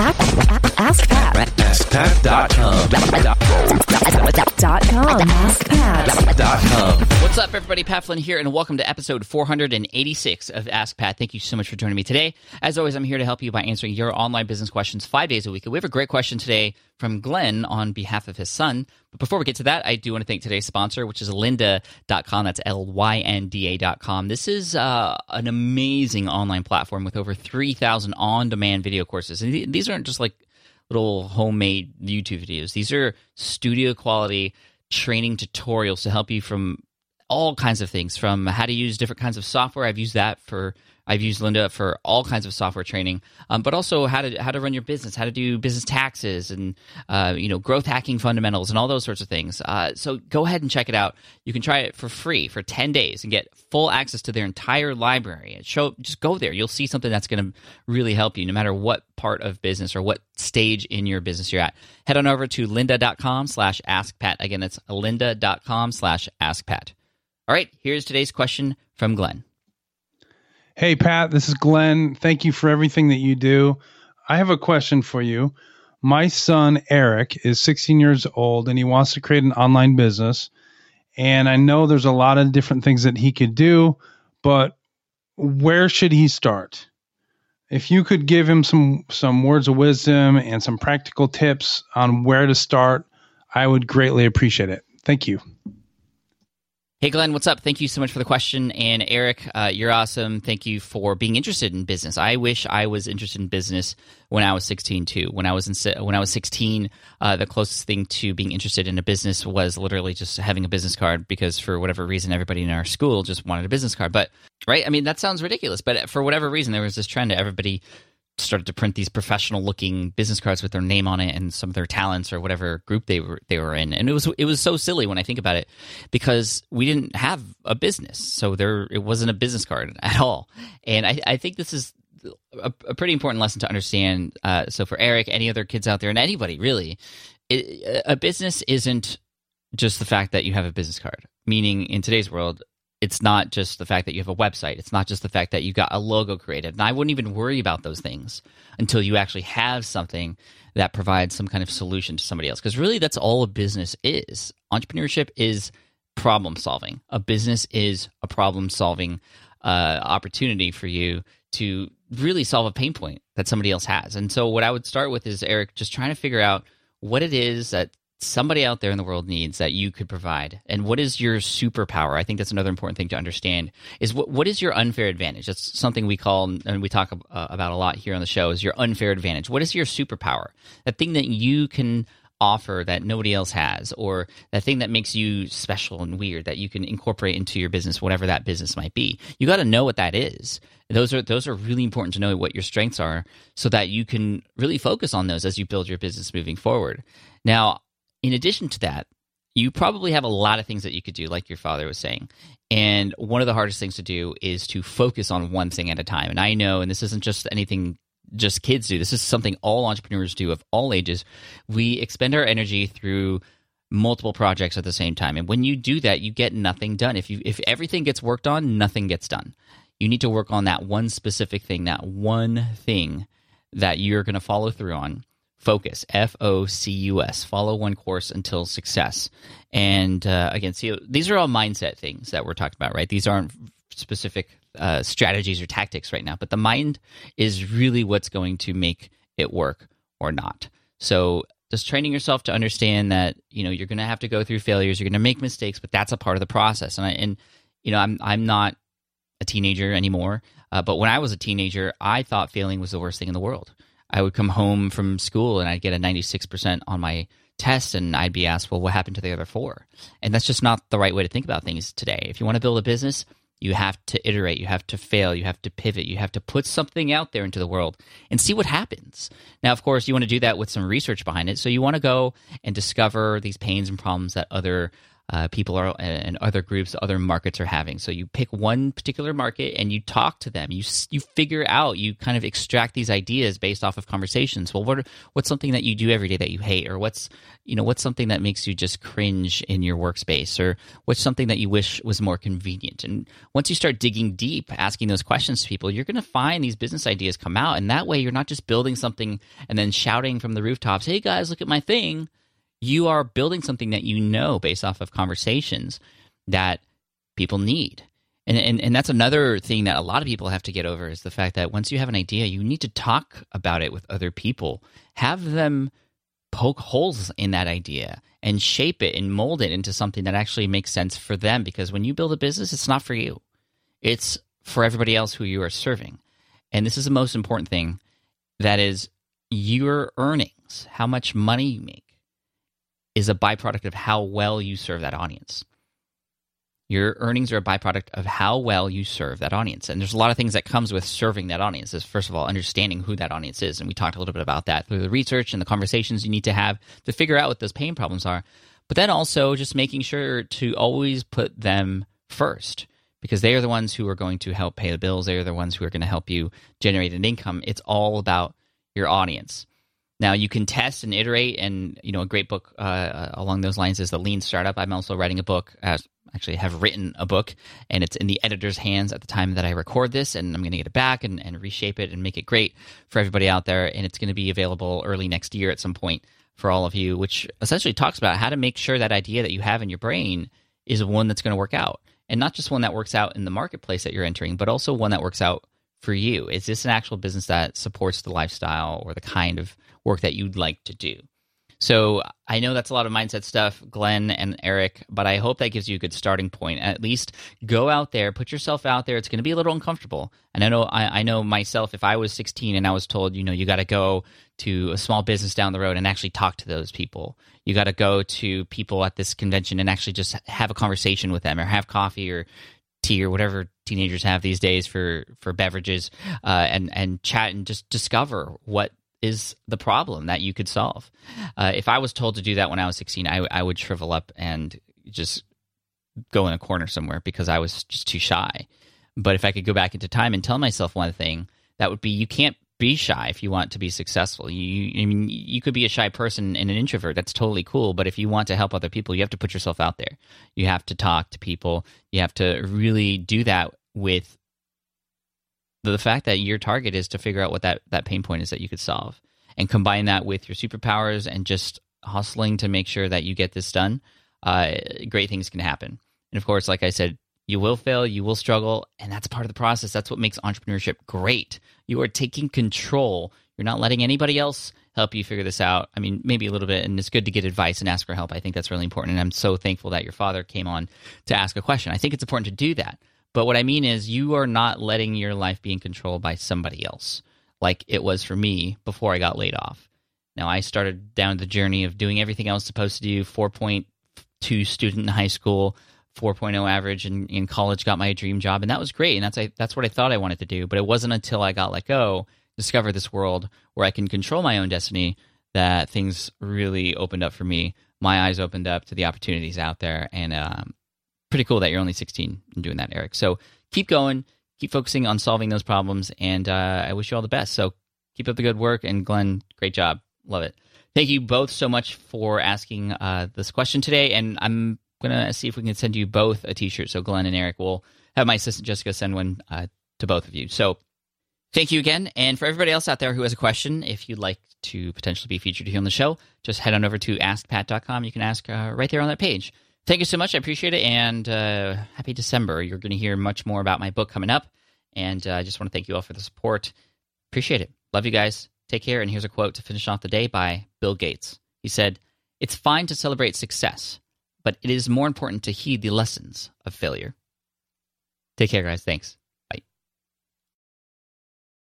Ask Pat. AskPat.com. What's up, everybody? Pat Flynn here, and welcome to episode 486 of Ask Pat. Thank you so much for joining me today. As always, I'm here to help you by answering your online business questions five days a week. We have a great question today from Glenn on behalf of his son. But before we get to that, I do want to thank today's sponsor, which is lynda.com. That's L Y N D A.com. This is uh, an amazing online platform with over 3,000 on demand video courses. And th- these aren't just like little homemade YouTube videos. These are studio quality training tutorials to help you from all kinds of things from how to use different kinds of software. I've used that for I've used Lynda for all kinds of software training, um, but also how to how to run your business, how to do business taxes, and uh, you know growth hacking fundamentals and all those sorts of things. Uh, so go ahead and check it out. You can try it for free for ten days and get full access to their entire library. Show just go there. You'll see something that's going to really help you, no matter what part of business or what stage in your business you're at. Head on over to lynda.com slash askpat. Again, that's lynda.com slash askpat. All right, here's today's question from Glenn. Hey, Pat, this is Glenn. Thank you for everything that you do. I have a question for you. My son, Eric, is 16 years old and he wants to create an online business. And I know there's a lot of different things that he could do, but where should he start? If you could give him some some words of wisdom and some practical tips on where to start, I would greatly appreciate it. Thank you. Hey, Glenn, what's up? Thank you so much for the question. And Eric, uh, you're awesome. Thank you for being interested in business. I wish I was interested in business when I was 16 too. When I was in, when I was 16, uh, the closest thing to being interested in a business was literally just having a business card because for whatever reason, everybody in our school just wanted a business card. But right, I mean that sounds ridiculous. But for whatever reason, there was this trend that everybody started to print these professional looking business cards with their name on it and some of their talents or whatever group they were they were in. And it was it was so silly when i think about it because we didn't have a business. So there it wasn't a business card at all. And i, I think this is a, a pretty important lesson to understand uh, so for eric any other kids out there and anybody really it, a business isn't just the fact that you have a business card. Meaning in today's world it's not just the fact that you have a website. It's not just the fact that you got a logo created. And I wouldn't even worry about those things until you actually have something that provides some kind of solution to somebody else. Because really, that's all a business is. Entrepreneurship is problem solving. A business is a problem solving uh, opportunity for you to really solve a pain point that somebody else has. And so, what I would start with is Eric just trying to figure out what it is that somebody out there in the world needs that you could provide? And what is your superpower? I think that's another important thing to understand is what, what is your unfair advantage? That's something we call and we talk uh, about a lot here on the show is your unfair advantage. What is your superpower? That thing that you can offer that nobody else has or that thing that makes you special and weird that you can incorporate into your business whatever that business might be. You got to know what that is. Those are those are really important to know what your strengths are so that you can really focus on those as you build your business moving forward. Now in addition to that, you probably have a lot of things that you could do, like your father was saying. And one of the hardest things to do is to focus on one thing at a time. And I know, and this isn't just anything just kids do, this is something all entrepreneurs do of all ages. We expend our energy through multiple projects at the same time. And when you do that, you get nothing done. If you if everything gets worked on, nothing gets done. You need to work on that one specific thing, that one thing that you're going to follow through on focus f-o-c-u-s follow one course until success. And uh, again see these are all mindset things that we're talking about right? These aren't specific uh, strategies or tactics right now but the mind is really what's going to make it work or not. So just training yourself to understand that you know you're going to have to go through failures you're going to make mistakes but that's a part of the process. And I, and you know i'm i'm not a teenager anymore uh, but when i was a teenager i thought failing was the worst thing in the world I would come home from school and I'd get a 96% on my test and I'd be asked, well, what happened to the other four? And that's just not the right way to think about things today. If you want to build a business, you have to iterate, you have to fail, you have to pivot, you have to put something out there into the world and see what happens. Now, of course, you want to do that with some research behind it. So you want to go and discover these pains and problems that other uh, people are and other groups, other markets are having. So you pick one particular market and you talk to them. You you figure out, you kind of extract these ideas based off of conversations. Well, what what's something that you do every day that you hate, or what's you know what's something that makes you just cringe in your workspace, or what's something that you wish was more convenient. And once you start digging deep, asking those questions to people, you're going to find these business ideas come out, and that way you're not just building something and then shouting from the rooftops, "Hey guys, look at my thing." You are building something that you know based off of conversations that people need. And, and, and that's another thing that a lot of people have to get over is the fact that once you have an idea, you need to talk about it with other people. Have them poke holes in that idea and shape it and mold it into something that actually makes sense for them. Because when you build a business, it's not for you, it's for everybody else who you are serving. And this is the most important thing that is your earnings, how much money you make is a byproduct of how well you serve that audience. Your earnings are a byproduct of how well you serve that audience. And there's a lot of things that comes with serving that audience. Is first of all understanding who that audience is. And we talked a little bit about that through the research and the conversations you need to have to figure out what those pain problems are. But then also just making sure to always put them first because they are the ones who are going to help pay the bills. They are the ones who are going to help you generate an income. It's all about your audience. Now you can test and iterate, and you know a great book uh, along those lines is the Lean Startup. I'm also writing a book, as actually have written a book, and it's in the editor's hands at the time that I record this, and I'm going to get it back and, and reshape it and make it great for everybody out there, and it's going to be available early next year at some point for all of you, which essentially talks about how to make sure that idea that you have in your brain is one that's going to work out, and not just one that works out in the marketplace that you're entering, but also one that works out for you. Is this an actual business that supports the lifestyle or the kind of work that you'd like to do. So I know that's a lot of mindset stuff, Glenn and Eric, but I hope that gives you a good starting point. At least go out there, put yourself out there. It's going to be a little uncomfortable, and I know I, I know myself. If I was 16 and I was told, you know, you got to go to a small business down the road and actually talk to those people, you got to go to people at this convention and actually just have a conversation with them, or have coffee or tea or whatever teenagers have these days for for beverages, uh, and and chat and just discover what is the problem that you could solve. Uh, if I was told to do that when I was 16, I, I would shrivel up and just go in a corner somewhere because I was just too shy. But if I could go back into time and tell myself one thing, that would be you can't be shy if you want to be successful. You, I mean, you could be a shy person and an introvert. That's totally cool. But if you want to help other people, you have to put yourself out there. You have to talk to people. You have to really do that with the fact that your target is to figure out what that, that pain point is that you could solve and combine that with your superpowers and just hustling to make sure that you get this done, uh, great things can happen. And of course, like I said, you will fail, you will struggle, and that's part of the process. That's what makes entrepreneurship great. You are taking control. You're not letting anybody else help you figure this out. I mean, maybe a little bit, and it's good to get advice and ask for help. I think that's really important. And I'm so thankful that your father came on to ask a question. I think it's important to do that. But what I mean is, you are not letting your life be in control by somebody else, like it was for me before I got laid off. Now, I started down the journey of doing everything I was supposed to do 4.2 student in high school, 4.0 average in, in college, got my dream job, and that was great. And that's, I, that's what I thought I wanted to do. But it wasn't until I got let go, discovered this world where I can control my own destiny, that things really opened up for me. My eyes opened up to the opportunities out there, and um, pretty cool that you're only 16 and doing that, Eric. So keep going, keep focusing on solving those problems, and uh, I wish you all the best. So keep up the good work, and Glenn, great job, love it. Thank you both so much for asking uh, this question today, and I'm gonna see if we can send you both a T-shirt. So Glenn and Eric will have my assistant Jessica send one uh, to both of you. So thank you again, and for everybody else out there who has a question, if you'd like to potentially be featured here on the show, just head on over to askpat.com. You can ask uh, right there on that page. Thank you so much. I appreciate it. And uh, happy December. You're going to hear much more about my book coming up. And uh, I just want to thank you all for the support. Appreciate it. Love you guys. Take care. And here's a quote to finish off the day by Bill Gates. He said, It's fine to celebrate success, but it is more important to heed the lessons of failure. Take care, guys. Thanks.